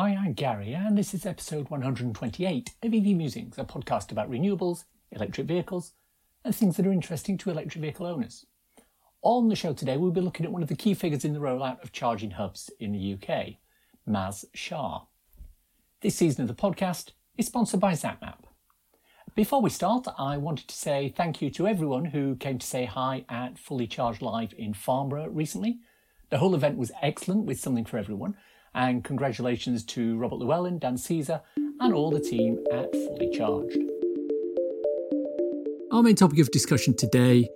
Hi, I'm Gary, and this is episode 128 of EV Musings, a podcast about renewables, electric vehicles, and things that are interesting to electric vehicle owners. On the show today, we'll be looking at one of the key figures in the rollout of charging hubs in the UK, Maz Shar. This season of the podcast is sponsored by ZapMap. Before we start, I wanted to say thank you to everyone who came to say hi at Fully Charged Live in Farnborough recently. The whole event was excellent with something for everyone, and congratulations to Robert Llewellyn, Dan Caesar, and all the team at Fully Charged. Our main topic of discussion today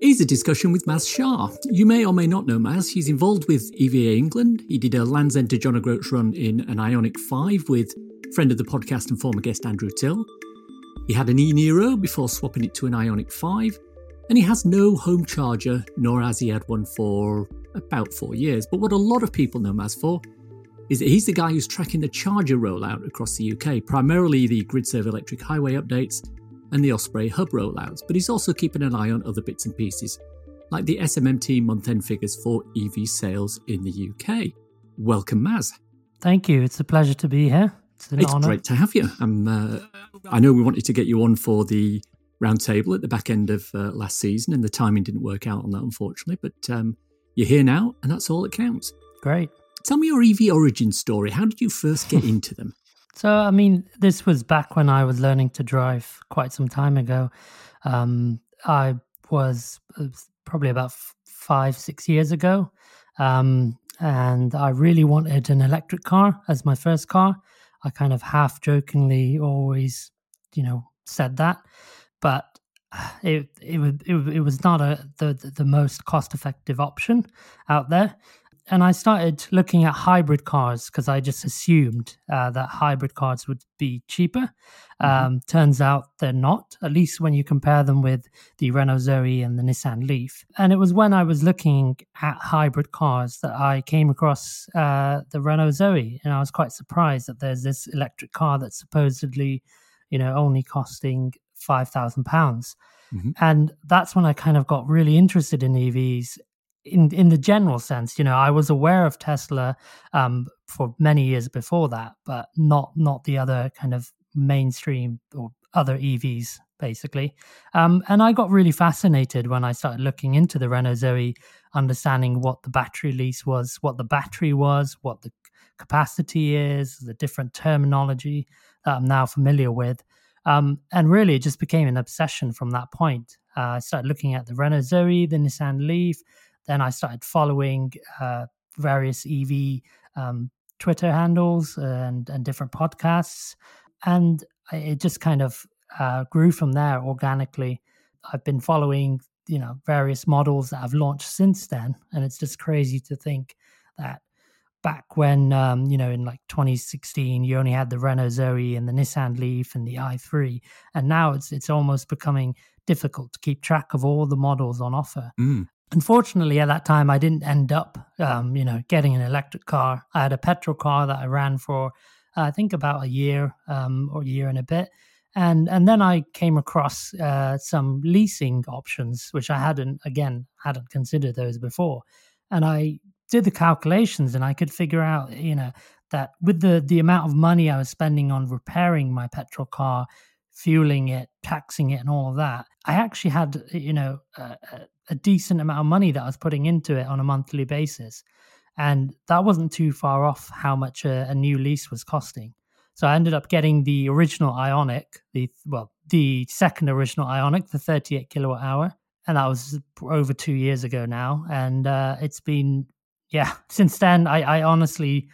is a discussion with Maz Shar. You may or may not know Maz. He's involved with EVA England. He did a Land's End to John O'Groats run in an Ioniq 5 with friend of the podcast and former guest Andrew Till. He had an e Niro before swapping it to an Ioniq 5, and he has no home charger, nor has he had one for about four years. But what a lot of people know Maz for is that he's the guy who's tracking the charger rollout across the UK, primarily the GridServe electric highway updates and the Osprey hub rollouts, but he's also keeping an eye on other bits and pieces, like the SMMT month end figures for EV sales in the UK. Welcome, Maz. Thank you. It's a pleasure to be here. It's, an honor. it's great to have you. Uh, I know we wanted to get you on for the roundtable at the back end of uh, last season, and the timing didn't work out on that, unfortunately. But um, you're here now, and that's all that counts. Great. Tell me your EV origin story. How did you first get into them? So, I mean, this was back when I was learning to drive quite some time ago. Um, I was uh, probably about f- five, six years ago. Um, and I really wanted an electric car as my first car. I kind of half jokingly always, you know, said that. But it it was it, it was not a the the most cost effective option out there and I started looking at hybrid cars because I just assumed uh, that hybrid cars would be cheaper. Mm-hmm. Um, turns out they're not, at least when you compare them with the Renault Zoe and the Nissan Leaf. And it was when I was looking at hybrid cars that I came across uh, the Renault Zoe, and I was quite surprised that there's this electric car that's supposedly, you know, only costing five thousand pounds. Mm-hmm. And that's when I kind of got really interested in EVs in in the general sense, you know, I was aware of Tesla um, for many years before that, but not not the other kind of mainstream or other EVs basically. Um, and I got really fascinated when I started looking into the Renault Zoe, understanding what the battery lease was, what the battery was, what the capacity is, the different terminology that I'm now familiar with. Um, and really, it just became an obsession from that point. Uh, I started looking at the Renault Zoe, the Nissan Leaf, then I started following uh, various EV um, Twitter handles and, and different podcasts. And it just kind of uh, grew from there organically. I've been following, you know, various models that have launched since then. And it's just crazy to think that back when, um, you know, in like 2016, you only had the Renault Zoe and the Nissan Leaf and the i3. And now it's, it's almost becoming difficult to keep track of all the models on offer. Mm. Unfortunately, at that time, I didn't end up, um, you know, getting an electric car. I had a petrol car that I ran for, uh, I think, about a year um, or a year and a bit, and and then I came across uh, some leasing options, which I hadn't, again, hadn't considered those before, and I did the calculations, and I could figure out, you know, that with the the amount of money I was spending on repairing my petrol car fueling it, taxing it, and all of that, I actually had, you know, a, a decent amount of money that I was putting into it on a monthly basis. And that wasn't too far off how much a, a new lease was costing. So I ended up getting the original Ioniq, the well, the second original Ioniq, the 38 kilowatt hour, and that was over two years ago now. And uh, it's been, yeah, since then. I, I honestly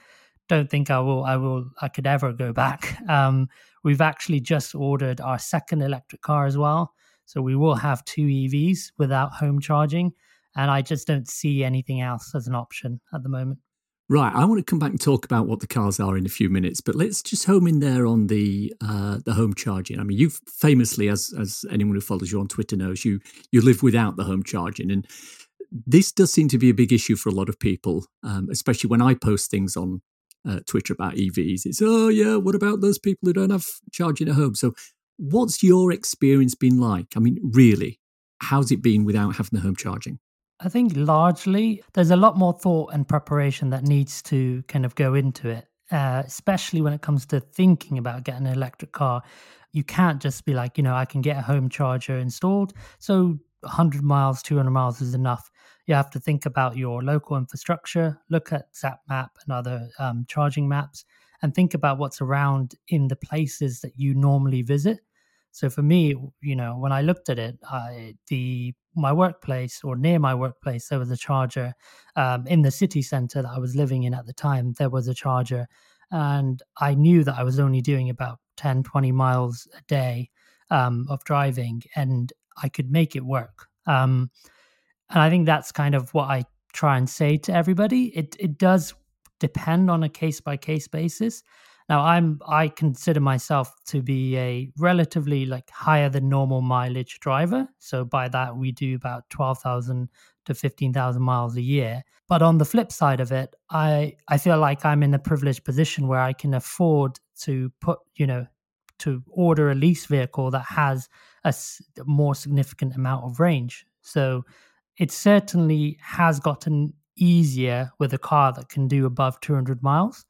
don't think I will, I will, I could ever go back. Um, we've actually just ordered our second electric car as well, so we will have two EVs without home charging. And I just don't see anything else as an option at the moment. Right, I want to come back and talk about what the cars are in a few minutes, but let's just home in there on the uh, the home charging. I mean, you famously, as as anyone who follows you on Twitter knows, you you live without the home charging, and this does seem to be a big issue for a lot of people, um, especially when I post things on uh, Twitter about EVs. It's oh yeah, what about those people who don't have charging at home? So What's your experience been like? I mean, really, how's it been without having the home charging? I think largely there's a lot more thought and preparation that needs to kind of go into it. uh, especially when it comes to thinking about getting an electric car. You can't just be like, you know, I can get a home charger installed. So 100 miles, 200 miles is enough. You have to think about your local infrastructure, look at ZapMap and other um, charging maps, and think about what's around in the places that you normally visit. So for me, you know, when I looked at it, I, the my workplace or near my workplace, there was a charger. Um, in the city center that I was living in at the time, there was a charger, and I knew that I was only doing about 10, 20 miles a day um, of driving, and I could make it work. Um, and I think that's kind of what I try and say to everybody. It it does depend on a case by case basis. Now I'm I consider myself to be a relatively like higher than normal mileage driver. So by that we do about 12,000 to 15,000 miles a year. But on the flip side of it, I I feel like I'm in a privileged position where I can afford to put, you know, to order a lease vehicle that has a more significant amount of range. So it certainly has gotten easier with a car that can do above 200 miles.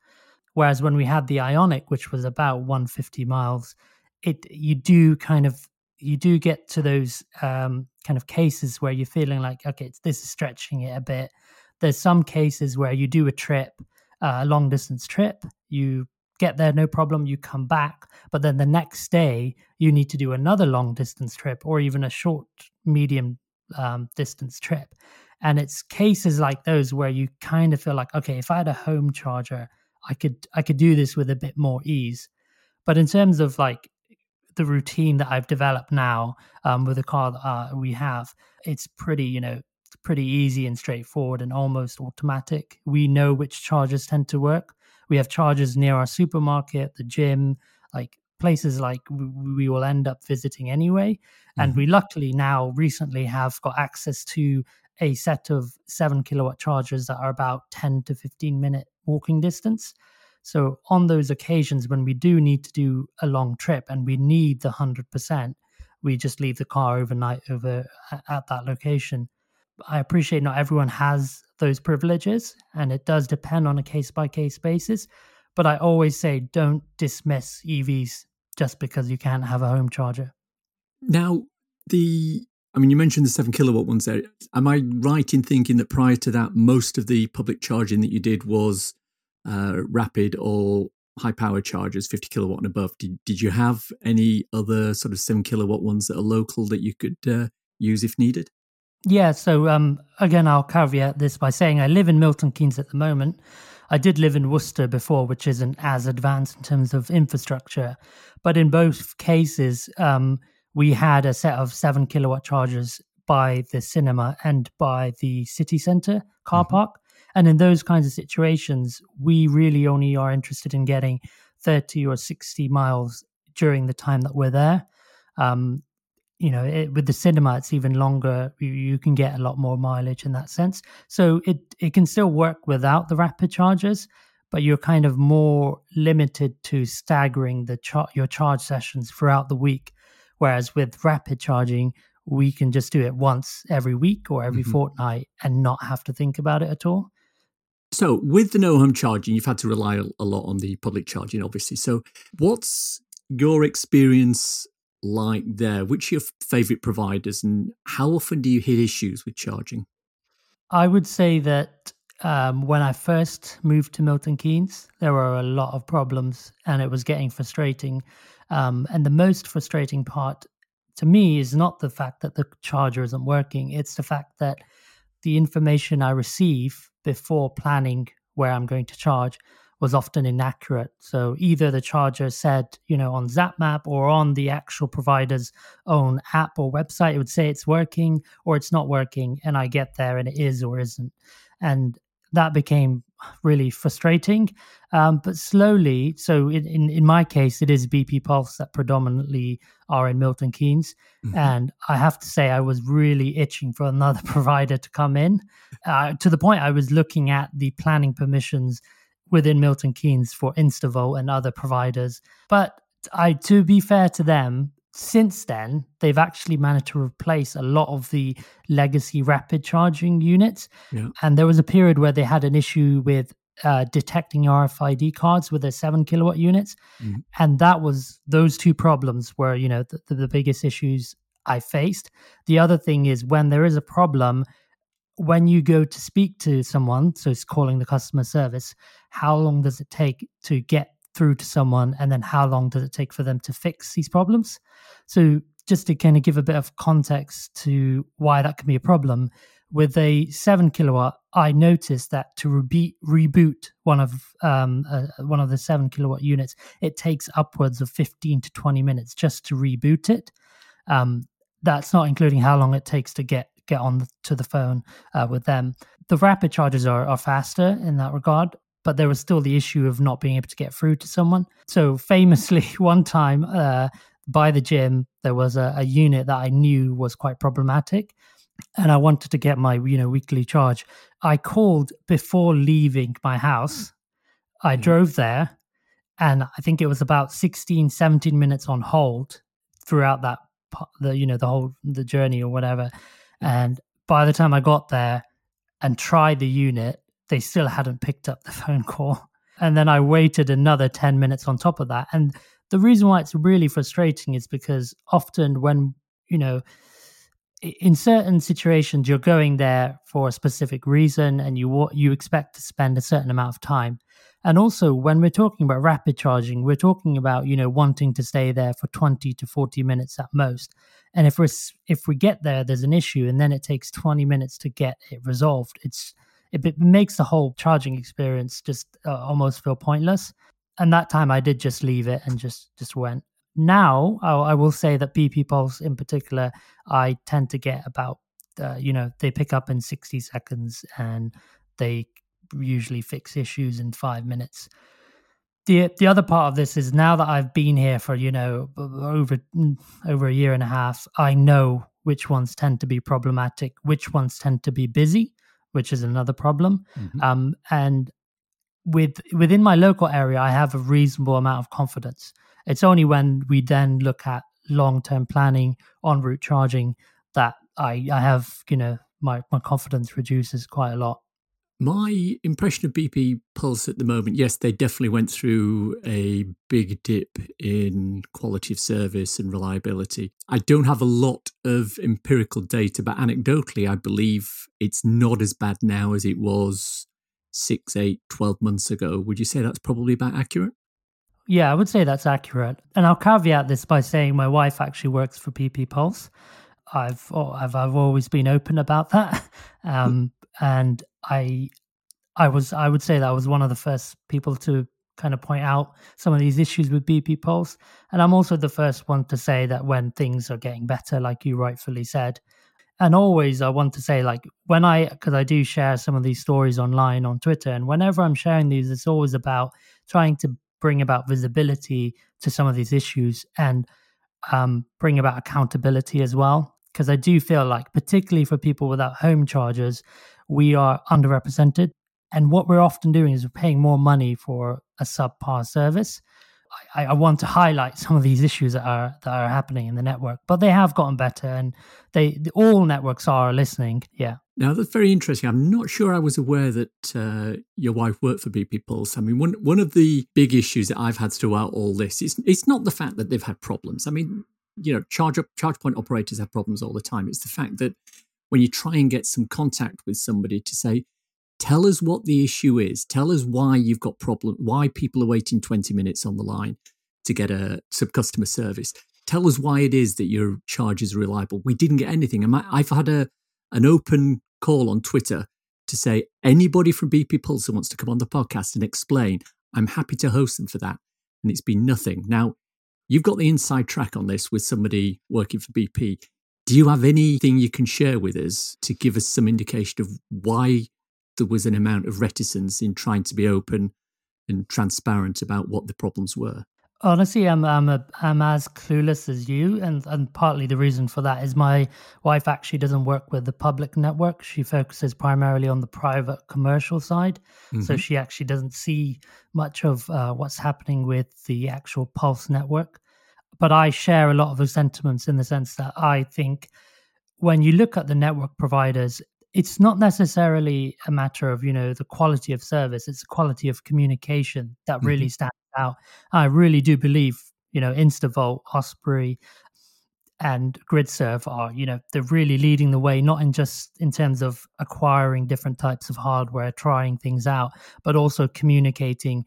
Whereas when we had the Ioniq, which was about 150 miles, it you do kind of you do get to those um, kind of cases where you're feeling like okay, this is stretching it a bit. There's some cases where you do a trip, uh, a long distance trip, you get there no problem, you come back, but then the next day you need to do another long distance trip or even a short medium um, distance trip. And it's cases like those where you kind of feel like, okay, if I had a home charger, I could I could do this with a bit more ease. But in terms of like the routine that I've developed now um, with the car that uh, we have, it's pretty you know pretty easy and straightforward and almost automatic. We know which chargers tend to work. We have chargers near our supermarket, the gym, like places like we will end up visiting anyway. And mm-hmm. we luckily now recently have got access to a set of seven kilowatt chargers that are about 10 to 15 minute walking distance. So, on those occasions when we do need to do a long trip and we need the 100%, we just leave the car overnight over at that location. I appreciate not everyone has those privileges, and it does depend on a case by case basis. But I always say don't dismiss EVs just because you can't have a home charger. Now, the I mean, you mentioned the seven kilowatt ones there. Am I right in thinking that prior to that, most of the public charging that you did was uh, rapid or high power chargers, 50 kilowatt and above? Did, did you have any other sort of seven kilowatt ones that are local that you could uh, use if needed? Yeah. So, um, again, I'll caveat this by saying I live in Milton Keynes at the moment. I did live in Worcester before, which isn't as advanced in terms of infrastructure. But in both cases, um, we had a set of seven kilowatt chargers by the cinema and by the city center car mm-hmm. park. And in those kinds of situations, we really only are interested in getting 30 or 60 miles during the time that we're there. Um, you know, it, with the cinema, it's even longer. You, you, can get a lot more mileage in that sense. So it it can still work without the rapid chargers, but you're kind of more limited to staggering the char- your charge sessions throughout the week Whereas with rapid charging, we can just do it once every week or every mm-hmm. fortnight and not have to think about it at all. So, with the no home charging, you've had to rely a lot on the public charging, obviously. So, what's your experience like there? Which are your favorite providers, and how often do you hit issues with charging? I would say that um, when I first moved to Milton Keynes, there were a lot of problems and it was getting frustrating um, and the most frustrating part to me is not the fact that the charger isn't working, it's the fact that the information I receive before planning where I'm going to charge was often inaccurate. So either the charger said, you know, on ZapMap or on the actual provider's own app or website, it would say it's working or it's not working. And I get there and it is or isn't. And that became really frustrating. Um, but slowly, so in, in, in, my case, it is BP Pulse that predominantly are in Milton Keynes. Mm-hmm. And I have to say, I was really itching for another provider to come in uh, to the point I was looking at the planning permissions within Milton Keynes for Instavolt and other providers. But I, to be fair to them, since then, they've actually managed to replace a lot of the legacy rapid charging units. Yeah. And there was a period where they had an issue with uh, detecting RFID cards with their seven kilowatt units, mm-hmm. and that was those two problems were you know the, the biggest issues I faced. The other thing is when there is a problem, when you go to speak to someone, so it's calling the customer service, how long does it take to get through to someone, and then how long does it take for them to fix these problems? So just to kind of give a bit of context to why that can be a problem, with a seven kilowatt, I noticed that to reboot, reboot one of um, uh, one of the seven kilowatt units, it takes upwards of fifteen to twenty minutes just to reboot it. Um, that's not including how long it takes to get get on to the phone uh, with them. The rapid chargers are, are faster in that regard, but there was still the issue of not being able to get through to someone. So famously, one time uh, by the gym, there was a, a unit that I knew was quite problematic and I wanted to get my you know weekly charge. I called before leaving my house. I mm. drove there and I think it was about 16 17 minutes on hold throughout that the you know the whole the journey or whatever. And by the time I got there and tried the unit, they still hadn't picked up the phone call. And then I waited another 10 minutes on top of that. And the reason why it's really frustrating is because often when, you know, in certain situations you're going there for a specific reason and you you expect to spend a certain amount of time and also when we're talking about rapid charging we're talking about you know wanting to stay there for 20 to 40 minutes at most and if we're if we get there there's an issue and then it takes 20 minutes to get it resolved it's it, makes the whole charging experience just uh, almost feel pointless. And that time i did just leave it and just just went. Now I, I, will say that BP Pulse in particular, I tend to get about, uh, you know, they pick up in 60 seconds and they usually fix issues in five minutes. The, the other part of this is now that I've been here for you know over mm, over a year and a half, I know which ones tend to be problematic, which ones tend to be busy, which is another problem. Mm-hmm. Um, and with within my local area, I have a reasonable amount of confidence. It's only when we then look at long term planning on route charging that I, I have, you know, my, my confidence reduces quite a lot. My impression of BP Pulse at the moment, yes, they definitely went through a big dip in quality of service and reliability. I don't have a lot of empirical data, but anecdotally, I believe it's not as bad now as it was six, eight, 12 months ago. Would you say that's probably about accurate? Yeah, I would say that's accurate. And I'll caveat this by saying my wife actually works for BP Pulse. I've oh, I've I've always been open about that, um, and I I was I would say that I was one of the first people to kind of point out some of these issues with BP Pulse, and I'm also the first one to say that when things are getting better, like you rightfully said, and always I want to say like when I because I do share some of these stories online on Twitter, and whenever I'm sharing these, it's always about trying to bring about visibility to some of these issues and um, bring about accountability as well. Because I do feel like, particularly for people without home chargers, we are underrepresented. And what we're often doing is we're paying more money for a subpar service. I, I, want to highlight some of these issues that are that are happening in the network, but they have gotten better, and they all networks are listening. Yeah. Now that's very interesting. I'm not sure I was aware that uh, your wife worked for BP Pulse. I mean, one one of the big issues that I've had throughout all this is it's not the fact that they've had problems. I mean, you know, charge up charge point operators have problems all the time. It's the fact that when you try and get some contact with somebody to say, tell us what the issue is, tell us why you've got problem, why people are waiting 20 minutes on the line to get a sub customer service. Tell us why it is that your charge is reliable. We didn't get anything. I've had a an open call on Twitter to say anybody from BP Pulse who wants to come on the podcast and explain, I'm happy to host them for that. And it's been nothing. Now, you've got the inside track on this with somebody working for BP. Do you have anything you can share with us to give us some indication of why there was an amount of reticence in trying to be open and transparent about what the problems were? Honestly, I'm I'm a, I'm as clueless as you, and and partly the reason for that is my wife actually doesn't work with the public network. She focuses primarily on the private commercial side, mm-hmm. so she actually doesn't see much of uh, what's happening with the actual Pulse network. But I share a lot of those sentiments in the sense that I think when you look at the network providers, it's not necessarily a matter of you know the quality of service it's the quality of communication that really mm-hmm. stands out i really do believe you know instavolt osprey and gridserve are you know they're really leading the way not in just in terms of acquiring different types of hardware trying things out but also communicating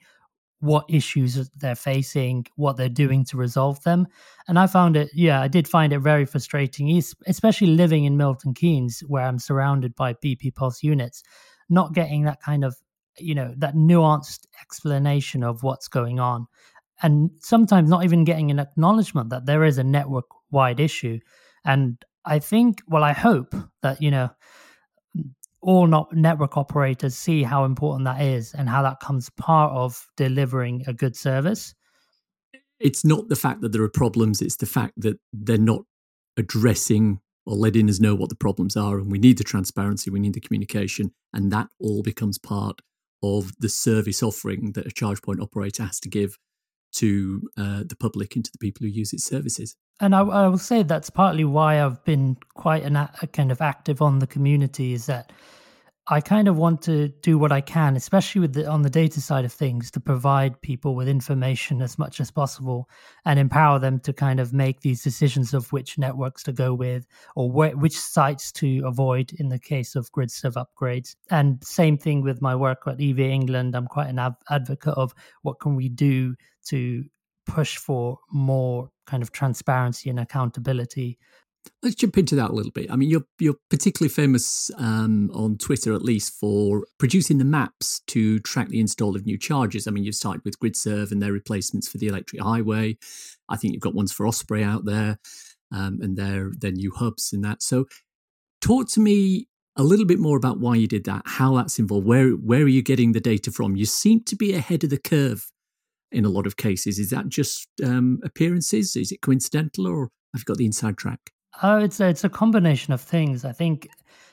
what issues they're facing, what they're doing to resolve them. And I found it, yeah, I did find it very frustrating, especially living in Milton Keynes, where I'm surrounded by BP Pulse units, not getting that kind of, you know, that nuanced explanation of what's going on. And sometimes not even getting an acknowledgement that there is a network wide issue. And I think, well, I hope that, you know, all not network operators see how important that is and how that comes part of delivering a good service. It's not the fact that there are problems, it's the fact that they're not addressing or letting us know what the problems are. And we need the transparency, we need the communication, and that all becomes part of the service offering that a charge point operator has to give to uh, the public and to the people who use its services. And I, I will say that's partly why I've been quite an, a kind of active on the community is that I kind of want to do what I can, especially with the, on the data side of things, to provide people with information as much as possible and empower them to kind of make these decisions of which networks to go with or wh- which sites to avoid in the case of gridserve upgrades. And same thing with my work at EVA England. I'm quite an av- advocate of what can we do to push for more kind of transparency and accountability Let's jump into that a little bit. I mean, you're you're particularly famous um, on Twitter, at least, for producing the maps to track the install of new chargers. I mean, you've started with GridServe and their replacements for the electric highway. I think you've got ones for Osprey out there, um, and their their new hubs and that. So, talk to me a little bit more about why you did that, how that's involved, where where are you getting the data from? You seem to be ahead of the curve in a lot of cases. Is that just um, appearances? Is it coincidental, or have you got the inside track? Oh, it's a, it's a combination of things. I think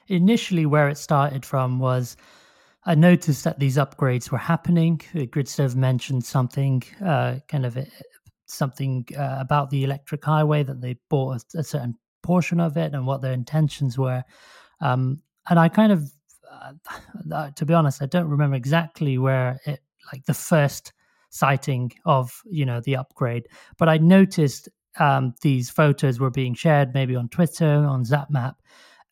initially where it started from was I noticed that these upgrades were happening. Gridserve mentioned something, uh, kind of a, uh, something uh, about the electric highway that they bought a, a, certain portion of it and what their intentions were. Um, and I kind of, uh, to be honest, I don't remember exactly where it, like the first sighting of you know the upgrade, but I noticed um, these photos were being shared, maybe on Twitter, on ZapMap,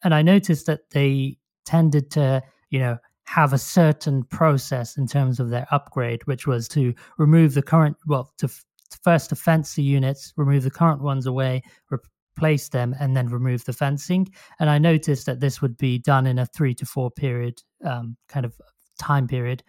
and I noticed that they tended to, you know, have a certain process in terms of their upgrade, which was to remove the current, well, to, f- first to fence the units, remove the current ones away, replace them, and then remove the fencing. And I noticed that this would be done in a three to four period um, kind of time period.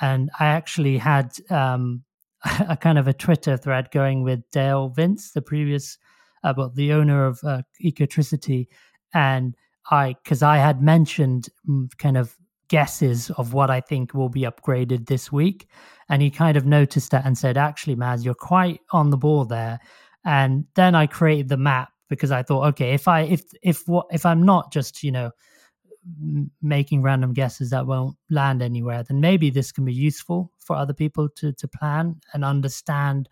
And I actually had um, a kind of a Twitter thread going with Dale Vince, the previous, uh, well, the owner of uh, Ecotricity, and I, because I had mentioned mm, kind of guesses of what I think will be upgraded this week, and he kind of noticed that and said, "Actually, Maz, you're quite on the ball there." And then I created the map because I thought, okay, if I if if what if I'm not just you know making random guesses that won't land anywhere, then maybe this can be useful for other people to to plan and understand,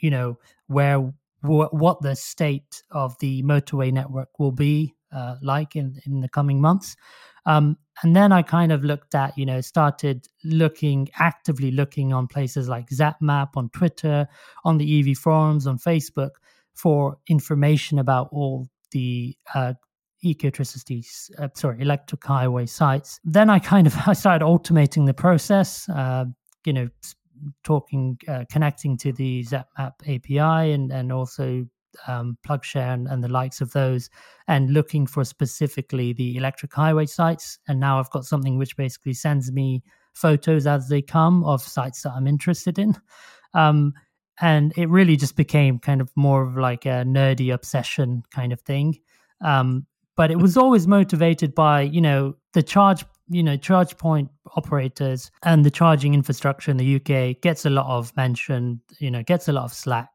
you know, where wh- what the state of the motorway network will be uh, like in in the coming months. Um, and then I kind of looked at, you know, started looking actively looking on places like ZapMap, on Twitter, on the EV forums, on Facebook for information about all the uh, ecotricity, uh, sorry, electric highway sites. Then I kind of I started automating the process. Uh, you know, talking, uh, connecting to the ZapMap API and and also um, PlugShare and, and, the likes of those, and looking for specifically the electric highway sites. And now I've got something which basically sends me photos as they come of sites that I'm interested in. Um, and it really just became kind of more of like a nerdy obsession kind of thing. Um, but it was always motivated by you know the charge you know charge point operators and the charging infrastructure in the UK gets a lot of mention you know gets a lot of slack.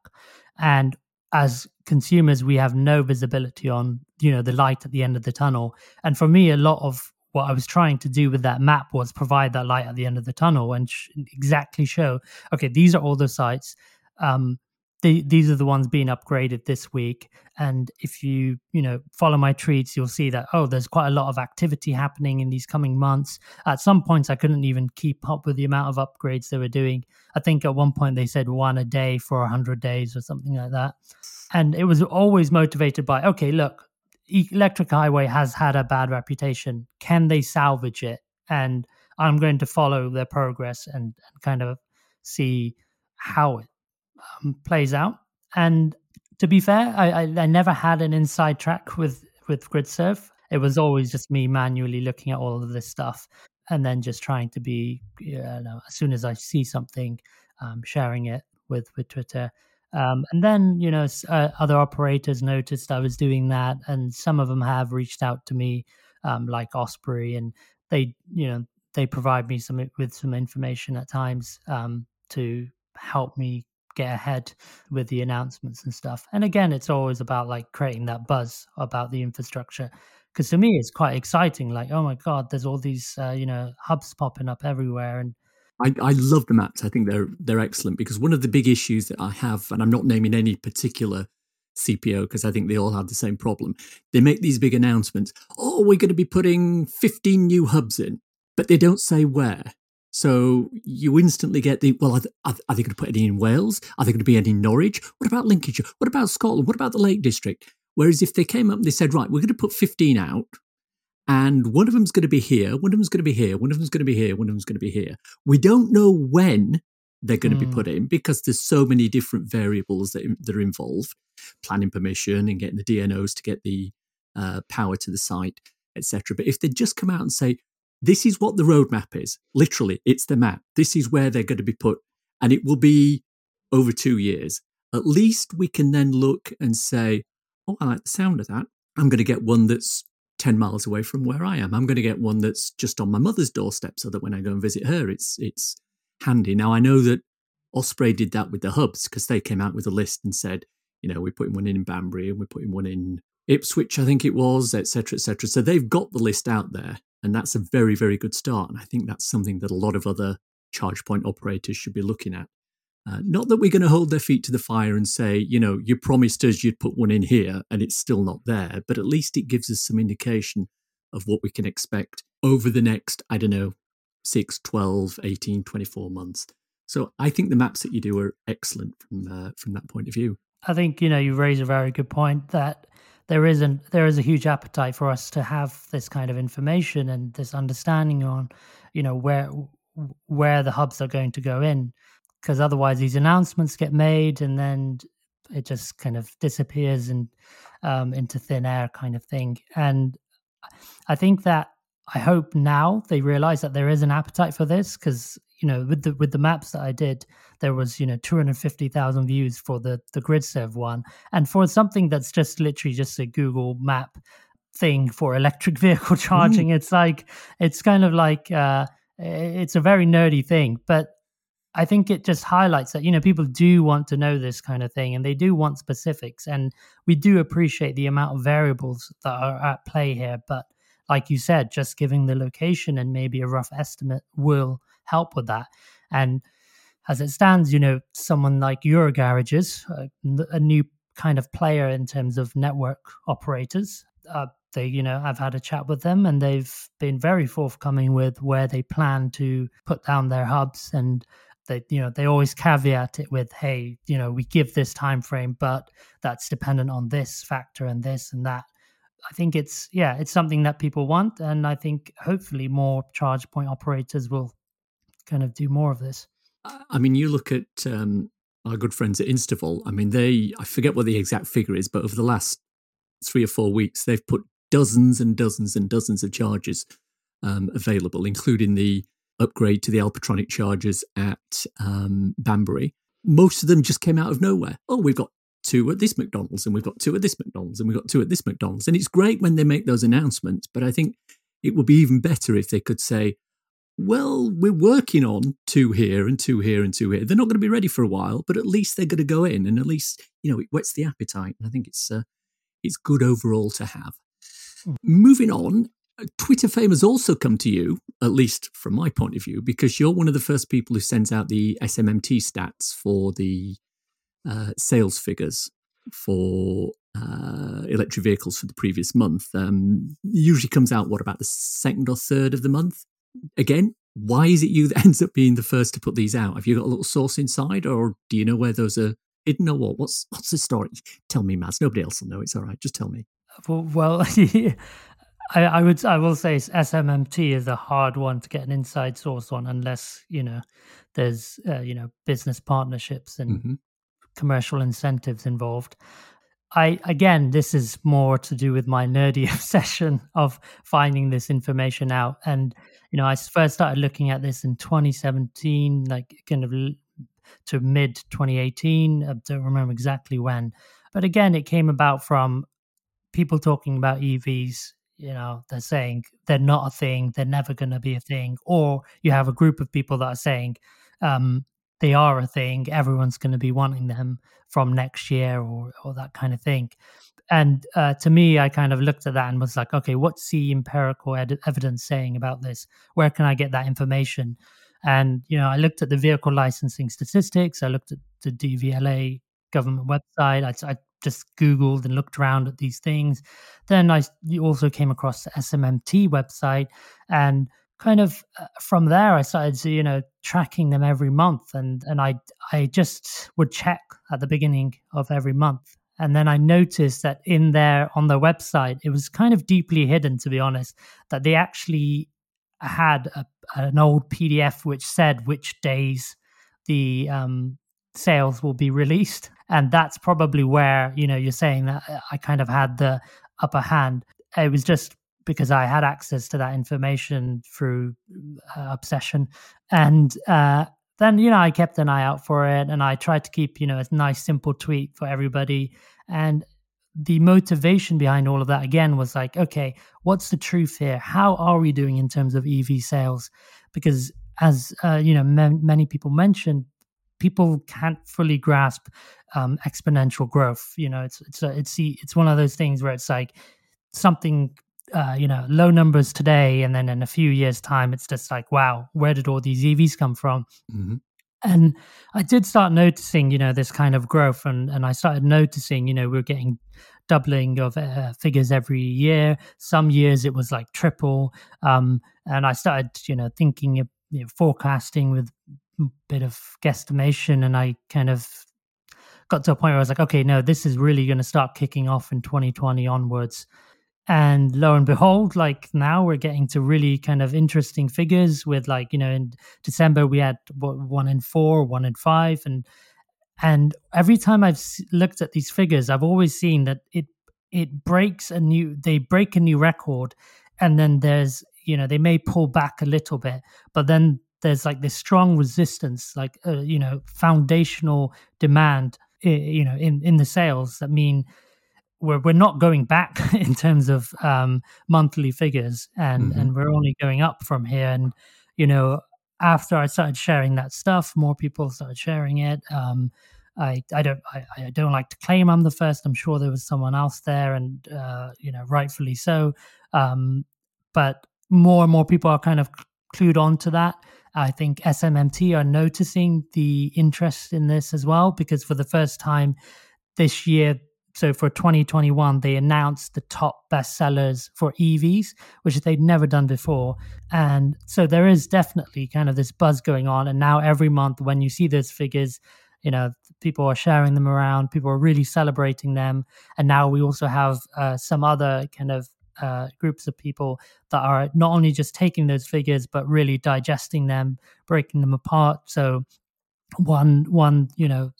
And as consumers we have no visibility on you know the light at the end of the tunnel. And for me a lot of what I was trying to do with that map was provide that light at the end of the tunnel and sh- exactly show okay these are all the sites um, the, these are the ones being upgraded this week. And if you, you know, follow my tweets, you'll see that, oh, there's quite a lot of activity happening in these coming months. At some points, I couldn't even keep up with the amount of upgrades they were doing. I think at one point they said one a day for 100 days or something like that. And it was always motivated by, okay, look, Electric Highway has had a bad reputation. Can they salvage it? And I'm going to follow their progress and, and kind of see how it um, plays out. And to be fair, I, I, I never had an inside track with with GridServe. It was always just me manually looking at all of this stuff and then just trying to be, you know, as soon as I see something, um, sharing it with with Twitter. Um, and then, you know, uh, other operators noticed I was doing that, and some of them have reached out to me, um, like Osprey, and they, you know, they provide me some with some information at times um, to help me get ahead with the announcements and stuff. And again, it's always about like creating that buzz about the infrastructure. Because to me, it's quite exciting. Like, oh my god, there's all these uh, you know hubs popping up everywhere, and I, I love the maps. I think they're they're excellent because one of the big issues that I have, and I'm not naming any particular CPO because I think they all have the same problem. They make these big announcements. Oh, we're going to be putting 15 new hubs in, but they don't say where. So you instantly get the well. Are, they, are they going to put any in Wales? Are they going to be any in Norwich? What about Lincolnshire? What about Scotland? What about the Lake District? Whereas if they came up and they said, right, we're going to put 15 out, and one of them's going to be here, one of them's going to be here, one of them's going to be here, one of them's going to be here. We don't know when they're going mm. to be put in because there's so many different variables that, that are involved planning permission and getting the DNOs to get the uh, power to the site, etc. But if they just come out and say, this is what the roadmap is, literally, it's the map, this is where they're going to be put, and it will be over two years, at least we can then look and say, oh, I like the sound of that. I'm going to get one that's 10 miles away from where I am. I'm going to get one that's just on my mother's doorstep so that when I go and visit her, it's, it's handy. Now, I know that Osprey did that with the hubs because they came out with a list and said, you know, we're putting one in Banbury and we're putting one in Ipswich, I think it was, etc., etc. So they've got the list out there, and that's a very, very good start. And I think that's something that a lot of other charge point operators should be looking at. Uh, not that we're going to hold their feet to the fire and say, you know, you promised us you'd put one in here and it's still not there, but at least it gives us some indication of what we can expect over the next, I don't know, 6, 12, 18, 24 months. So I think the maps that you do are excellent from uh, from that point of view. I think you know you raise a very good point that there isn't there is a huge appetite for us to have this kind of information and this understanding on you know where where the hubs are going to go in because otherwise these announcements get made and then it just kind of disappears and um, into thin air kind of thing. And I think that I hope now they realize that there is an appetite for this because you know with the with the maps that I did, there was you know two hundred fifty thousand views for the the GridServe one, and for something that's just literally just a Google map thing for electric vehicle charging, mm. it's like it's kind of like uh, it's a very nerdy thing, but I think it just highlights that, you know, people do want to know this kind of thing and they do want specifics. And we do appreciate the amount of variables that are at play here. But like you said, just giving the location and maybe a rough estimate will help with that. And as it stands, you know, someone like Eurogarages, a, a new kind of player in terms of network operators, uh, they, you know, I've had a chat with them and they've been very forthcoming with where they plan to put down their hubs and they you know they always caveat it with hey you know we give this time frame but that's dependent on this factor and this and that i think it's yeah it's something that people want and i think hopefully more charge point operators will kind of do more of this i mean you look at um, our good friends at Instavolt. i mean they i forget what the exact figure is but over the last three or four weeks they've put dozens and dozens and dozens of charges um, available including the upgrade to the Alpitronic chargers at um, Banbury, most of them just came out of nowhere. Oh, we've got two at this McDonald's and we've got two at this McDonald's and we've got two at this McDonald's. And it's great when they make those announcements, but I think it would be even better if they could say, well, we're working on two here and two here and two here. They're not going to be ready for a while, but at least they're going to go in and at least, you know, it whets the appetite. And I think it's, uh, it's good overall to have. Hmm. Moving on, Twitter fame has also come to you, at least from my point of view, because you're one of the first people who sends out the SMMT stats for the uh, sales figures for uh, electric vehicles for the previous month. Um, usually comes out what about the second or third of the month. Again, why is it you that ends up being the first to put these out? Have you got a little source inside, or do you know where those are hidden, or what? What's what's the story? Tell me, Maz. Nobody else will know. It's all right. Just tell me. Well, I, I would I will say SMMT is a hard one to get an inside source on unless you know there's uh, you know business partnerships and mm-hmm. commercial incentives involved. I again, this is more to do with my nerdy obsession of finding this information out. And you know, I first started looking at this in 2017, like kind of to mid 2018. I don't remember exactly when, but again, it came about from people talking about EVs you know they're saying they're not a thing they're never going to be a thing or you have a group of people that are saying um, they are a thing everyone's going to be wanting them from next year or or that kind of thing and uh, to me i kind of looked at that and was like okay what's the empirical ed- evidence saying about this? Where can i get that information? And you know i looked at the vehicle licensing statistics. I looked at the dvla government website. I, I just Googled and looked around at these things. Then I also came across the SMMT website. And kind of uh, from there I started you know, tracking them every month. And, and I, I just would check at the beginning of every month. And then I noticed that in there on their website, it was kind of deeply hidden, to be honest, that they actually had a, an old PDF which said which days the um, sales will be released. And that's probably where you know you're saying that uh, i kind of had the upper hand. It was just because i had access to that information through uh, obsession. And uh, then you know i kept an eye out for it and i tried to keep you know a nice simple tweet for everybody. And the motivation behind all of that again was like okay what's the truth here? How are we doing in terms of ev sales? Because as uh, you know many people mentioned people can't fully grasp um, exponential growth. You know, it's it's a, it's it's one of those things where it's like something uh, you know low numbers today, and then in a few years' time, it's just like wow, where did all these EVs come from? Mm-hmm. And I did start noticing, you know, this kind of growth, and and I started noticing, you know, we are getting doubling of uh, figures every year. Some years it was like triple, um, and I started, you know, thinking, of you know, forecasting with a bit of guesstimation and I kind of got to a point where I was like, okay, no, this is really going to start kicking off in 2020 onwards. And lo and behold, like now we're getting to really kind of interesting figures with like, you know, in December we had one in four, one in five. And, and every time I've looked at these figures, I've always seen that it, it breaks a new, they break a new record. And then there's, you know, they may pull back a little bit, but then there's like this strong resistance, like uh, you know, foundational demand, you know, in in the sales that mean we're we're not going back in terms of um, monthly figures, and mm-hmm. and we're only going up from here. And you know, after I started sharing that stuff, more people started sharing it. Um, I, I don't I, I, don't like to claim I'm the first. I'm sure there was someone else there, and uh, you know, rightfully so. Um, but more and more people are kind of clued on to that. I think SMMT are noticing the interest in this as well because for the first time this year, so for 2021, they announced the top bestsellers for EVs, which they'd never done before. And so there is definitely kind of this buzz going on. And now every month, when you see those figures, you know, people are sharing them around, people are really celebrating them. And now we also have uh, some other kind of uh, groups of people that are not only just taking those figures but really digesting them, breaking them apart. So one one you know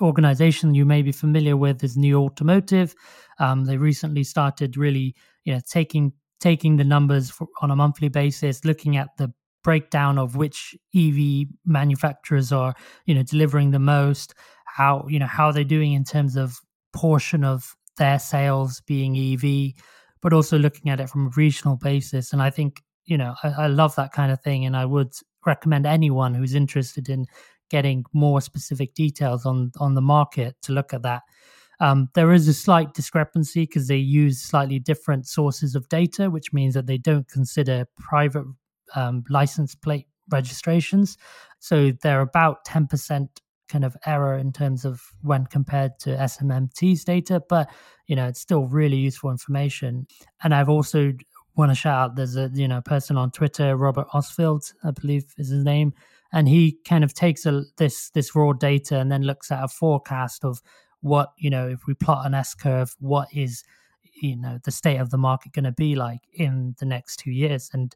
organization you may be familiar with is New Automotive. Um, they recently started really you know taking taking the numbers for, on a monthly basis, looking at the breakdown of which EV manufacturers are you know delivering the most, how you know how they're doing in terms of portion of their sales being EV but also looking at it from a regional basis. And I think, you know, I, I love that kind of thing. And I would recommend anyone who's interested in getting more specific details on on the market to look at that. Um, there is a slight discrepancy because they use slightly different sources of data, which means that they don't consider private um, license plate registrations. So they're about 10% kind of error in terms of when compared to SMMT's data, but you know it's still really useful information. And I've also want to shout out there's a you know person on Twitter, Robert Osfield, I believe is his name, and he kind of takes a, this this raw data and then looks at a forecast of what you know if we plot an S curve, what is you know the state of the market going to be like in the next two years, and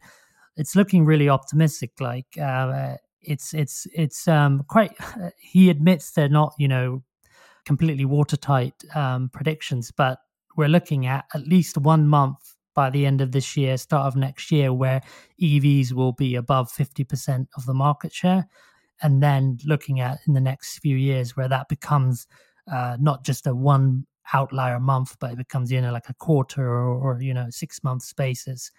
it's looking really optimistic. Like uh, it's it's it's um, quite. He admits they're not you know completely watertight um, predictions, but we're looking at at least one month by the end of this year, start of next year, where EVs will be above 50% of the market share. And then looking at in the next few years where that becomes uh, not just a one outlier month, but it becomes, you know, like a quarter or, or you know, six month spaces.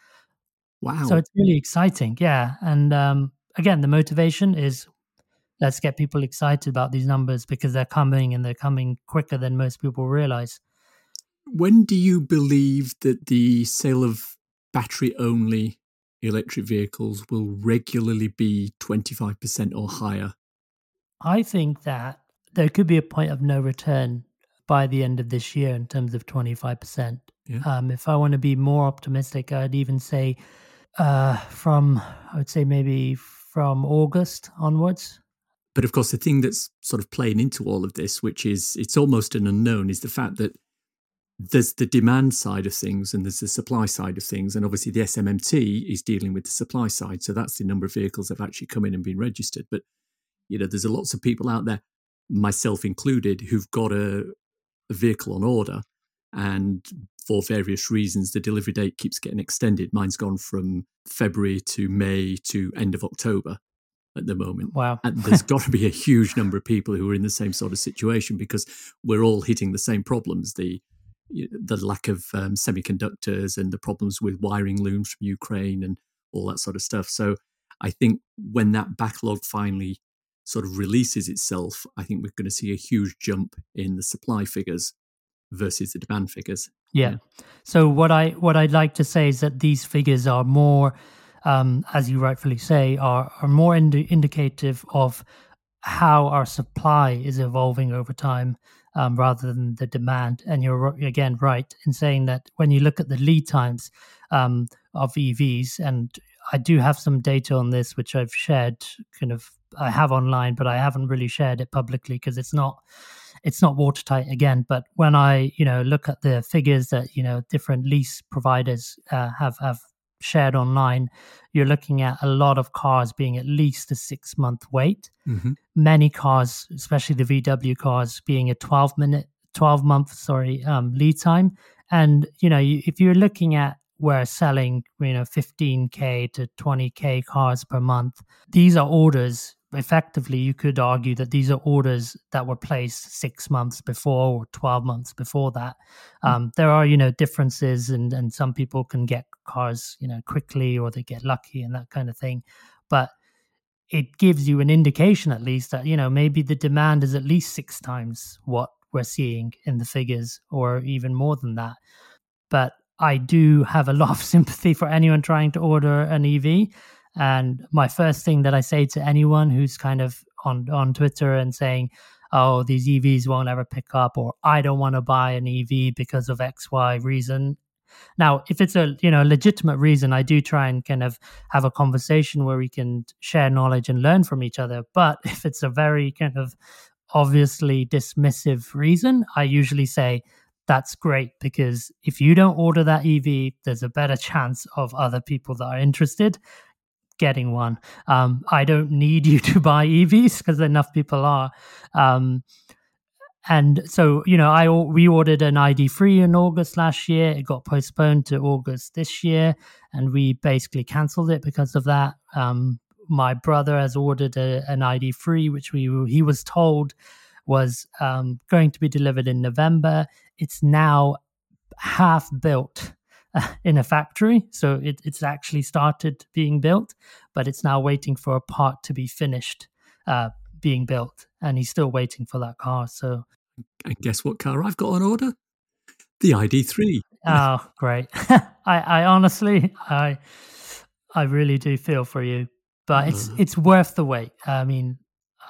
Wow. So it's really exciting. Yeah. And um, again, the motivation is let's get people excited about these numbers because they're coming and they're coming quicker than most people realize. When do you believe that the sale of battery only electric vehicles will regularly be 25% or higher? I think that there could be a point of no return by the end of this year in terms of 25%. Yeah. Um, if I want to be more optimistic, I'd even say uh, from, I would say maybe from August onwards. But of course, the thing that's sort of playing into all of this, which is it's almost an unknown, is the fact that there's the demand side of things and there's the supply side of things. And obviously, the SMMT is dealing with the supply side. So that's the number of vehicles that have actually come in and been registered. But, you know, there's a lots of people out there, myself included, who've got a, a vehicle on order. And for various reasons, the delivery date keeps getting extended. Mine's gone from February to May to end of October at the moment. Wow. and there's got to be a huge number of people who are in the same sort of situation because we're all hitting the same problems. The the lack of um, semiconductors and the problems with wiring looms from Ukraine and all that sort of stuff. So I think when that backlog finally sort of releases itself, I think we're going to see a huge jump in the supply figures versus the demand figures. Yeah. yeah. So what I what I'd like to say is that these figures are more, um, as you rightfully say, are are more indi- indicative of how our supply is evolving over time um, rather than the demand. And you're again right in saying that when you look at the lead times um, of EVs, and I do have some data on this, which I've shared kind of I have online, but I haven't really shared it publicly because it's not it's not watertight again. But when I you know look at the figures that you know different lease providers uh, have have shared online, you're looking at a lot of cars being at least a six month wait. Mm-hmm. Many cars, especially the VW cars, being a 12 minute, 12 month, sorry, um, lead time. And, you know, you, if you're looking at where selling, you know, 15K to 20K cars per month, these are orders effectively you could argue that these are orders that were placed six months before or 12 months before that. Hmm. um, there are you know differences and and some people can get cars you know quickly or they get lucky and that kind of thing. But it gives you an indication at least that you know maybe the demand is at least six times what we're seeing in the figures or even more than that. But i do have a lot of sympathy for anyone trying to order an ev and my first thing that I say to anyone who's kind of on on Twitter and saying, "Oh, these EVs won't ever pick up," or "I don't want to buy an EV because of X Y reason." Now, if it's a you know legitimate reason, I do try and kind of have a conversation where we can share knowledge and learn from each other. But if it's a very kind of obviously dismissive reason, I usually say, that's great because if you don't order that EV, there's a better chance of other people that are interested getting one. Um, I don't need you to buy EVs because enough people are. Um, and so, you know, I we ordered an ID3 in August last year. It got postponed to August this year, and we basically cancelled it because of that. Um, my brother has ordered a, an ID3, which we he was told was um, going to be delivered in November. It's now half built in a factory. So it, it's actually started being built, but it's now waiting for a part to be finished uh, being built. And he's still waiting for that car. So. And guess what car I've got on order? The ID3. oh, great. I, I honestly, I, I really do feel for you, but it's, uh-huh. it's worth the wait. I mean,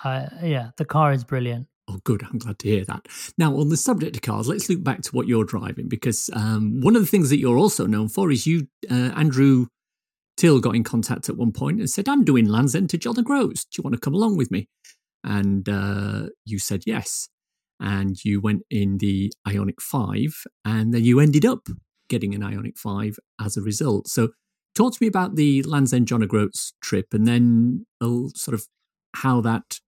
uh, yeah, the car is brilliant. Oh, good. I'm glad to hear that. Now, on the subject of cars, let's look back to what you're driving because um, one of the things that you're also known for is you, uh, Andrew Till, got in contact at one point and said, I'm doing Land's End to John O'Groats. Do you want to come along with me? And uh, you said yes. And you went in the Ioniq 5, and then you ended up getting an Ioniq 5 as a result. So, talk to me about the Land's End John O'Groats trip and then uh, sort of how that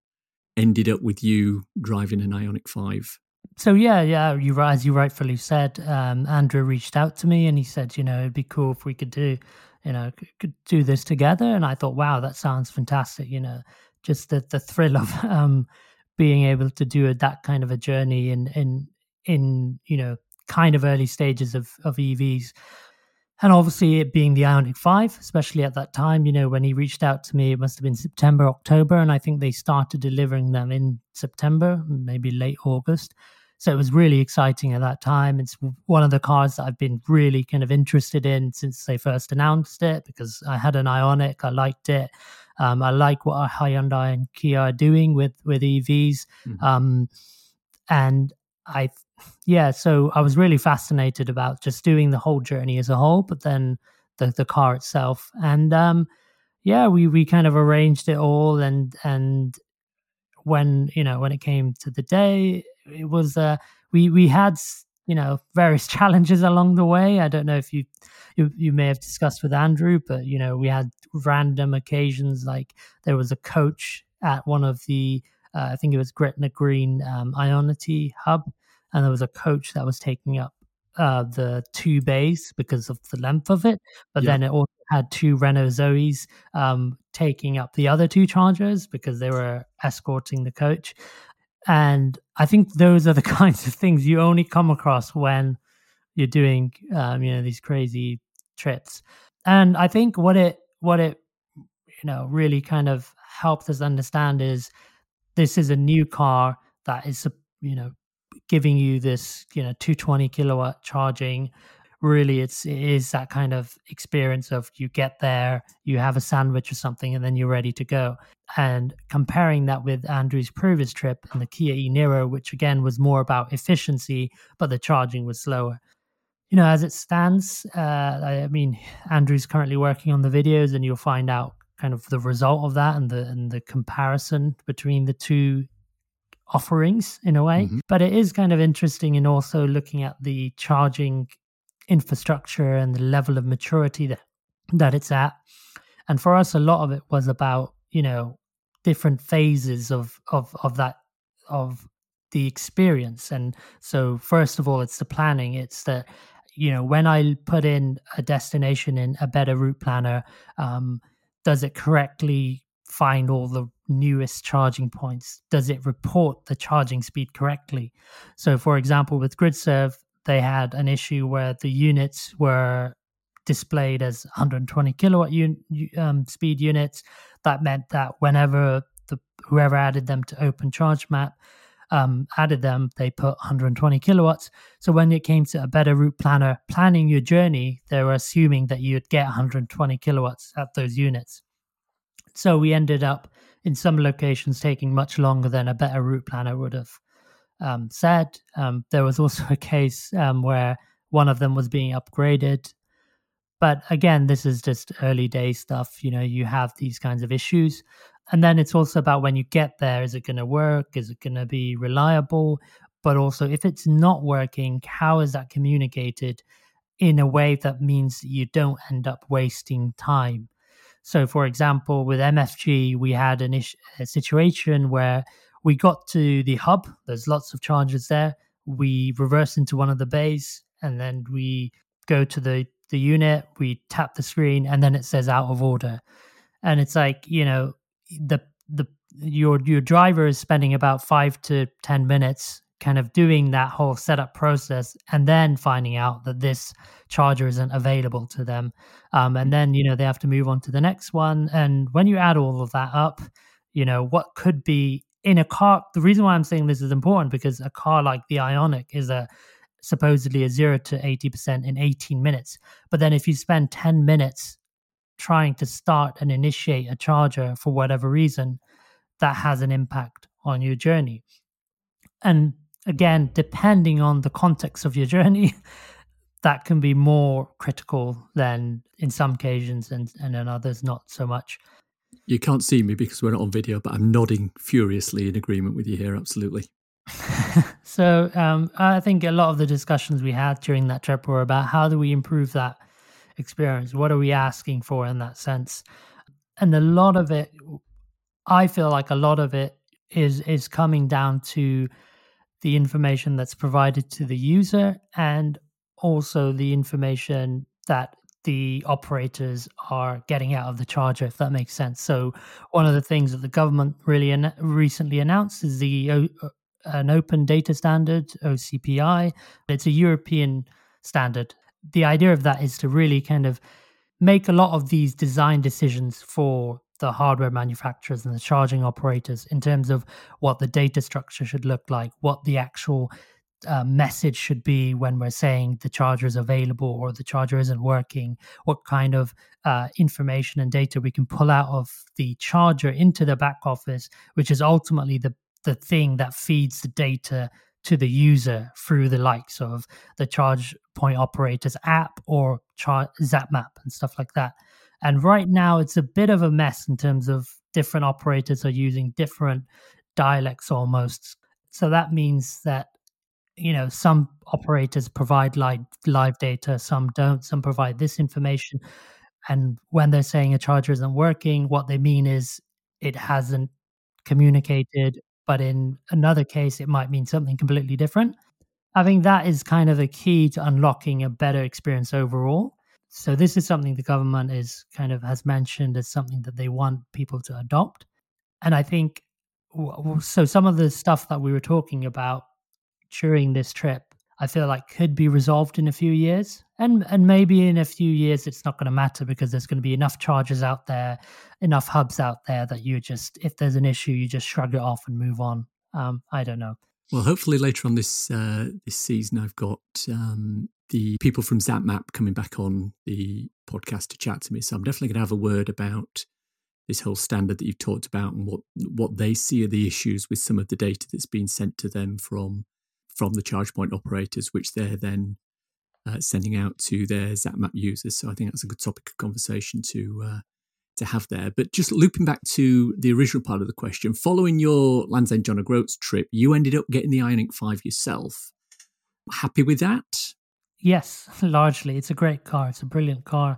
ended up with you driving an Ioniq 5? So yeah, yeah, you as you rightfully said, um, Andrew reached out to me and he said, you know, it'd be cool if we could do, you know, could do this together. And I thought, wow, that sounds fantastic. You know, just the the thrill of um, being able to do a, that kind of a journey in in in you know kind of early stages of of EVs and obviously it being the Ioniq 5, especially at that time, you know, when he reached out to me, it must have been September, October, and I think they started delivering them in September, maybe late August. So it was really exciting at that time. It's one of the cars that I've been really kind of interested in since they first announced it because I had an Ioniq, I liked it. Um, I like what Hyundai and Kia are doing with with EVs, mm-hmm. um, and I yeah, so I was really fascinated about just doing the whole journey as a whole, but then the the car itself, and um, yeah, we we kind of arranged it all, and and when you know when it came to the day, it was uh, we we had you know various challenges along the way. I don't know if you you, you may have discussed with Andrew, but you know we had random occasions like there was a coach at one of the uh, I think it was Gretna Green um, Ionity hub and there was a coach that was taking up uh, the two bays because of the length of it. But yeah. then it also had two Renault Zoes um, taking up the other two chargers because they were escorting the coach. And I think those are the kinds of things you only come across when you're doing, um, you know, these crazy trips. And I think what it what it you know really kind of helped us understand is this is a new car that is you know giving you this, you know, 220 kilowatt charging. Really, it's it is that kind of experience of you get there, you have a sandwich or something, and then you're ready to go. And comparing that with Andrew's previous trip and the Kia e Niro, which again was more about efficiency, but the charging was slower you know, as it stands, uh, I mean, Andrew's currently working on the videos, and you'll find out kind of the result of that and the and the comparison between the two offerings in a way. Mm-hmm. But it is kind of interesting in also looking at the charging infrastructure and the level of maturity that that it's at. And for us, a lot of it was about you know different phases of of of that of the experience. And so, first of all, it's the planning. It's that you know when I put in a destination in a better route planner, um, does it correctly find all the newest charging points? Does it report the charging speed correctly? So, for example, with GridServe, they had an issue where the units were displayed as 120 kilowatt un- um, speed units. That meant that whenever the whoever added them to Open Charge Map um, added them, they put 120 kilowatts. So when it came to a better route planner planning your journey, they were assuming that you'd get 120 kilowatts at those units. So we ended up in some locations taking much longer than a better route planner would have um, said. Um, there was also a case um, where one of them was being upgraded. But again, this is just early day stuff. You know, you have these kinds of issues. And then it's also about when you get there is it going to work? Is it going to be reliable? But also, if it's not working, how is that communicated in a way that means you don't end up wasting time? So, for example, with MFG, we had an ish, a situation where we got to the hub. There's lots of chargers there. We reverse into one of the bays, and then we go to the the unit. We tap the screen, and then it says out of order. And it's like you know the the your your driver is spending about five to ten minutes kind of doing that whole setup process and then finding out that this charger isn't available to them. Um, and then you know they have to move on to the next one. And when you add all of that up you know what could be in a car the reason why i'm saying this is important because a car like the Ioniq is a supposedly a 0 to 80% in 18 minutes. But then if you spend 10 minutes trying to start and initiate a charger for whatever reason that has an impact on your journey. And again, depending on the context of your journey, that can be more critical than in some occasions and, and in others not so much. You can't see me because we're not on video, but I'm nodding furiously in agreement with you here. Absolutely. so um, I think a lot of the discussions we had during that trip were about how do we improve that experience? What are we asking for in that sense? And a lot of it, I feel like a lot of it is is coming down to the information that's provided to the user and also the information that the operators are getting out of the charger, if that makes sense. So, one of the things that the government really an- recently announced is the uh, an open data standard, OCPI. It's a European standard. The idea of that is to really kind of make a lot of these design decisions for the hardware manufacturers and the charging operators in terms of what the data structure should look like, what the actual uh, message should be when we're saying the charger is available or the charger isn't working, what kind of uh, information and data we can pull out of the charger into the back office, which is ultimately the, the thing that feeds the data to the user through the likes of the charge point operators app or char- ZapMap and stuff like that. And right now, it's a bit of a mess in terms of different operators are using different dialects almost. So that means that you know some operators provide live live data, some don't. Some provide this information, and when they're saying a charger isn't working, what they mean is it hasn't communicated. But in another case, it might mean something completely different. I think that is kind of the key to unlocking a better experience overall. So this is something the government is kind of has mentioned as something that they want people to adopt. And I think so some of the stuff that we were talking about during this trip I feel like could be resolved in a few years. And and maybe in a few years it's not going to matter because there's going to be enough charges out there, enough hubs out there that you just if there's an issue you just shrug it off and move on. Um, I don't know. Well, hopefully later on this uh, this season, I've got um, the people from ZapMap coming back on the podcast to chat to me. So I'm definitely going to have a word about this whole standard that you've talked about and what what they see are the issues with some of the data that's been sent to them from from the charge point operators, which they're then uh, sending out to their ZapMap users. So I think that's a good topic of conversation to uh, to have there. But just looping back to the original part of the question, following your Land's End John O'Groats trip, you ended up getting the Ioniq 5 yourself. Happy with that? Yes, largely. It's a great car. It's a brilliant car.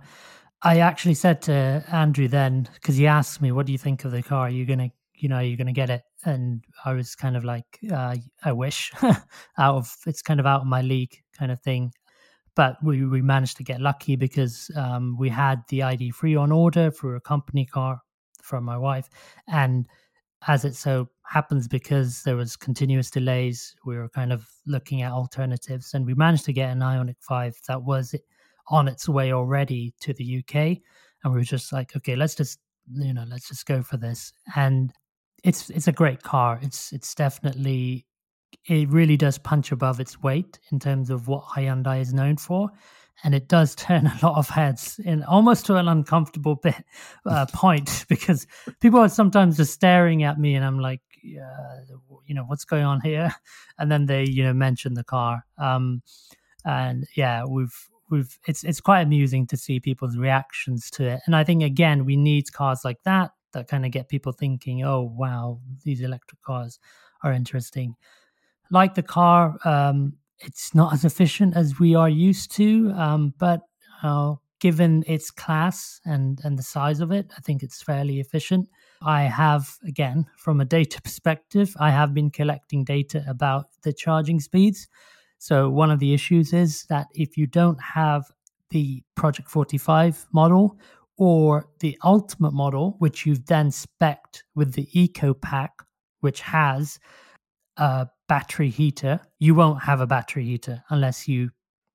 I actually said to Andrew then, because he asked me, "What do you think of the car? Are you gonna, you know, are you gonna get it?" And I was kind of like, uh, "I wish." out of it's kind of out of my league, kind of thing. But we we managed to get lucky because um, we had the ID3 on order for a company car from my wife, and as it so happens because there was continuous delays we were kind of looking at alternatives and we managed to get an Ioniq 5 that was on its way already to the uk and we were just like okay let's just you know let's just go for this. And it's it's a great car. It's it's definitely it really does punch above its weight in terms of what Hyundai is known for and it does turn a lot of heads in almost to an uncomfortable bit uh, point because people are sometimes just staring at me and i'm like yeah, you know what's going on here? And then they you know mention the car. Um, and yeah we've we've it's it's quite amusing to see people's reactions to it. And i think again we need cars like that that kind of get people thinking oh wow these electric cars are interesting. Like the car um, it's not as efficient as we are used to, um, but uh, given its class and and the size of it, I think it's fairly efficient. I have, again, from a data perspective, I have been collecting data about the charging speeds. So one of the issues is that if you don't have the Project 45 model or the Ultimate model, which you've then specced with the Eco Pack, which has a battery heater, you won't have a battery heater unless you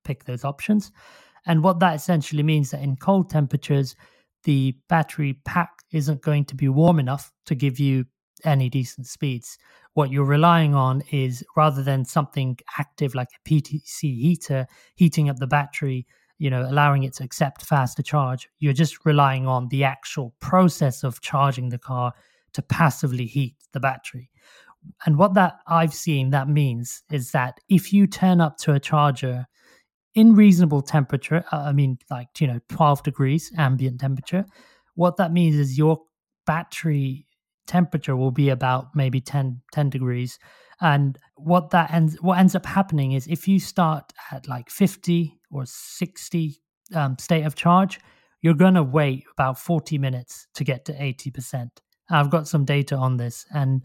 pick those options. And what that essentially means that in cold temperatures, the battery pack isn't going to be warm enough to give you any decent speeds. What you're relying on is rather than something active like a PTC heater heating up the battery, you know, allowing it to accept faster charge, you're just relying on the actual process of charging the car to passively heat the battery. And what that I've seen that means is that if you turn up to a charger in reasonable temperature, uh, I mean, like, you know, 12 degrees ambient temperature, what that means is your battery temperature will be about maybe 10, 10 degrees. And what that ends, what ends up happening is if you start at like 50 or 60 um, state of charge, you're going to wait about 40 minutes to get to 80%. I've got some data on this, and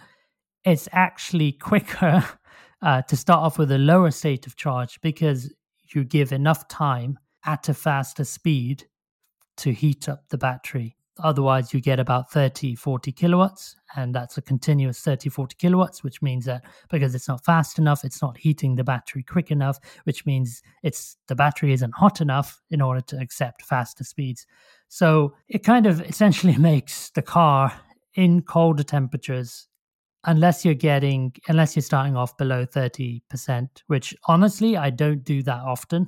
it's actually quicker uh, to start off with a lower state of charge because you give enough time at a faster speed to heat up the battery. Otherwise, you get about 30, 40 kilowatts, and that's a continuous 30, 40 kilowatts, which means that because it's not fast enough, it's not heating the battery quick enough, which means it's the battery isn't hot enough in order to accept faster speeds. So it kind of essentially makes the car in colder temperatures unless you're getting unless you're starting off below 30% which honestly i don't do that often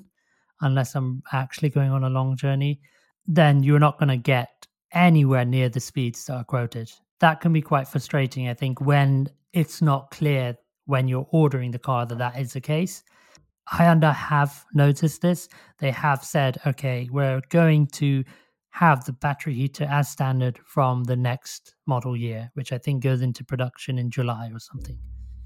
unless i'm actually going on a long journey then you're not going to get anywhere near the speeds that are quoted. That can be quite frustrating i think when it's not clear when you're ordering the car that that is the case. Hyundai have noticed this. They have said okay we're going to have the battery heater as standard from the next model year, which I think goes into production in July or something.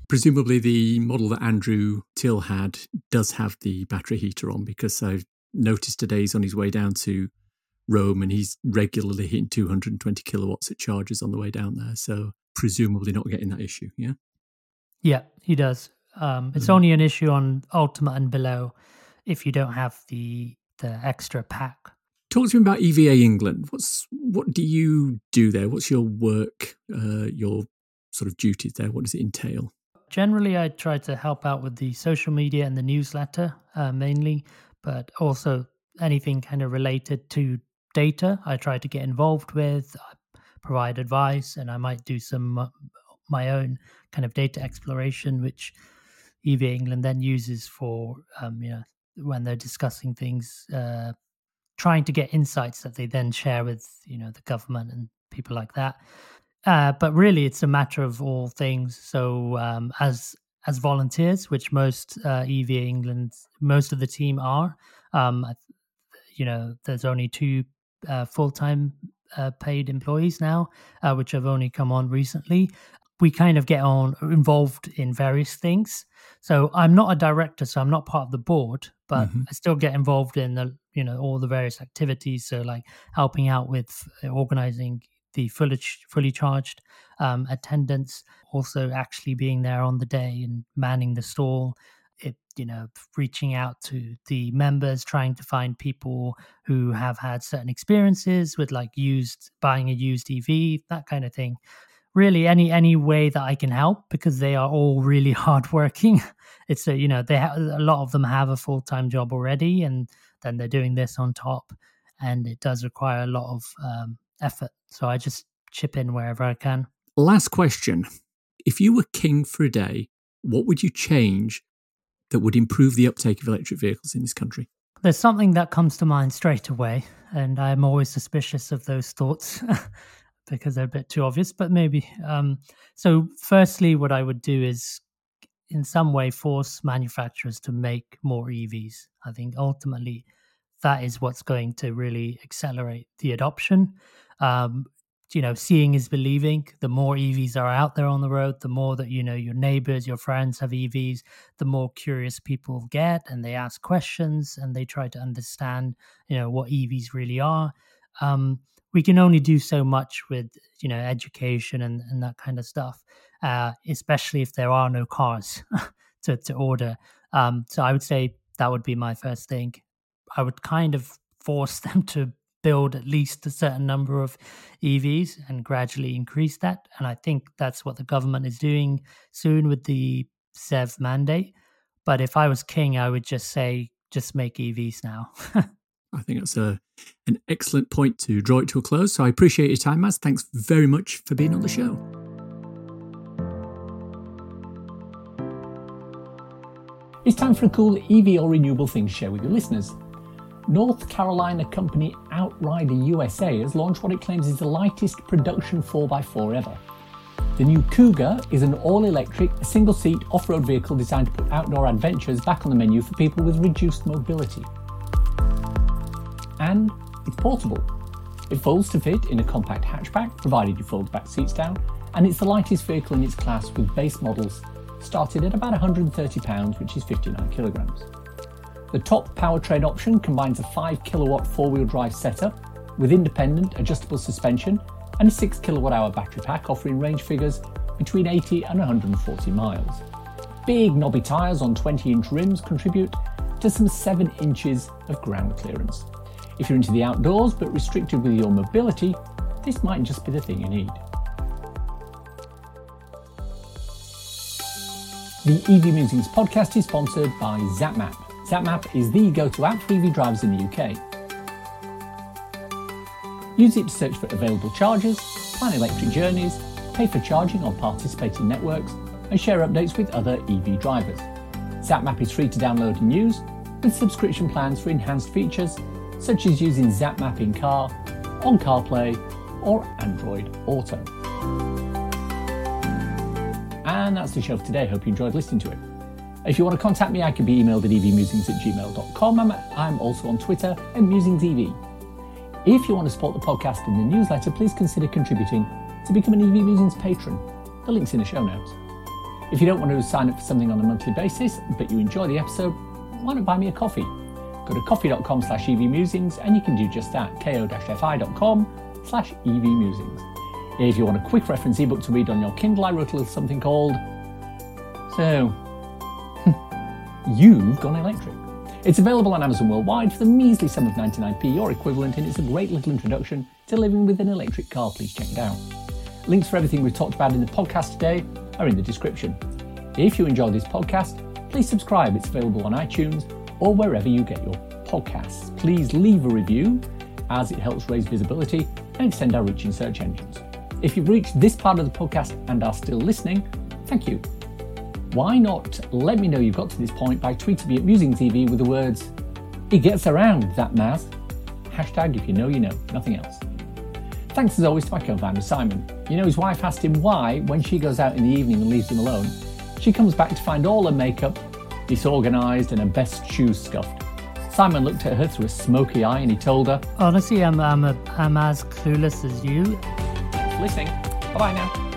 Presumably, the model that Andrew Till had does have the battery heater on because I've noticed today he's on his way down to Rome and he's regularly hitting 220 kilowatts at charges on the way down there. So, presumably, not getting that issue. Yeah. Yeah, he does. Um, it's mm. only an issue on Ultimate and below if you don't have the the extra pack Talk to me about EVA England. What's what do you do there? What's your work, uh, your sort of duties there? What does it entail? Generally, I try to help out with the social media and the newsletter uh, mainly, but also anything kind of related to data. I try to get involved with, I provide advice, and I might do some uh, my own kind of data exploration, which EVA England then uses for um, you know when they're discussing things uh, trying to get insights that they then share with you know the government and people like that. Uh, but really, it's a matter of all things. So um, as as volunteers, which most uh, EVA England, most of the team are, um, you know, there's only two uh, full time uh, paid employees now, uh, which have only come on recently. We kind of get on involved in various things. So I'm not a director, so I'm not part of the board, but mm-hmm. I still get involved in the you know all the various activities. So like helping out with uh, organizing the fully fully charged um, attendance, also actually being there on the day and manning the stall. It, you know, reaching out to the members, trying to find people who have had certain experiences with like used buying a used EV, that kind of thing really any any way that I can help because they are all really hardworking. It's a you know they a lot of them have a full time job already, and then they're doing this on top, and it does require a lot of um, effort. So I just chip in wherever I can. Last question: If you were king for a day, what would you change that would improve the uptake of electric vehicles in this country? There's something that comes to mind straight away, and I'm always suspicious of those thoughts. because they're a bit too obvious, but maybe. Um, so, firstly, what I would do is in some way force manufacturers to make more EVs. I think ultimately that is what's going to really accelerate the adoption. Um, you know, seeing is believing. The more EVs are out there on the road, the more that you know your neighbors, your friends have EVs, the more curious people get, and they ask questions and they try to understand, you know, what EVs really are. Um, we can only do so much with you know education and, and that kind of stuff uh, especially if there are no cars to, to order um, so i would say that would be my first thing i would kind of force them to build at least a certain number of evs and gradually increase that and i think that's what the government is doing soon with the zev mandate but if i was king i would just say just make evs now I think that's a, an excellent point to draw it to a close. So I appreciate your time, Maz. Thanks very much for being on the show. It's time for a cool EV or renewable thing to share with your listeners. North Carolina company Outrider USA has launched what it claims is the lightest production 4x4 ever. The new Cougar is an all electric, single seat off road vehicle designed to put outdoor adventures back on the menu for people with reduced mobility. And it's portable. It folds to fit in a compact hatchback, provided you fold the back seats down, and it's the lightest vehicle in its class with base models started at about £130, which is 59 kilograms. The top powertrain option combines a 5 kilowatt four wheel drive setup with independent adjustable suspension and a 6 kilowatt hour battery pack offering range figures between 80 and 140 miles. Big knobby tyres on 20 inch rims contribute to some 7 inches of ground clearance. If you're into the outdoors but restricted with your mobility, this might just be the thing you need. The EV Musings podcast is sponsored by ZapMap. ZapMap is the go to app for EV drivers in the UK. Use it to search for available chargers, plan electric journeys, pay for charging on participating networks, and share updates with other EV drivers. ZapMap is free to download and use, with subscription plans for enhanced features such as using ZapMap in car, on CarPlay, or Android Auto. And that's the show for today. Hope you enjoyed listening to it. If you want to contact me, I can be emailed at evmusings at gmail.com. I'm, I'm also on Twitter at musingsev. If you want to support the podcast and the newsletter, please consider contributing to become an EV Musings patron. The link's in the show notes. If you don't want to sign up for something on a monthly basis, but you enjoy the episode, why not buy me a coffee? Go to ko-fi.com slash evmusings and you can do just that, ko-fi.com slash evmusings. If you want a quick reference ebook to read on your Kindle, I wrote a little something called So, You've Gone Electric. It's available on Amazon worldwide for the measly sum of 99p or equivalent, and it's a great little introduction to living with an electric car. Please check it out. Links for everything we've talked about in the podcast today are in the description. If you enjoyed this podcast, please subscribe. It's available on iTunes or wherever you get your podcasts. Please leave a review as it helps raise visibility and extend our reach in search engines. If you've reached this part of the podcast and are still listening, thank you. Why not let me know you've got to this point by tweeting me at musingsev with the words, It gets around, that Maz. Hashtag if you know, you know, nothing else. Thanks as always to my co founder Simon. You know, his wife asked him why, when she goes out in the evening and leaves him alone, she comes back to find all her makeup disorganised and her best shoes scuffed. Simon looked at her through a smoky eye and he told her, Honestly, I'm, I'm, a, I'm as clueless as you. Listening. Bye bye now.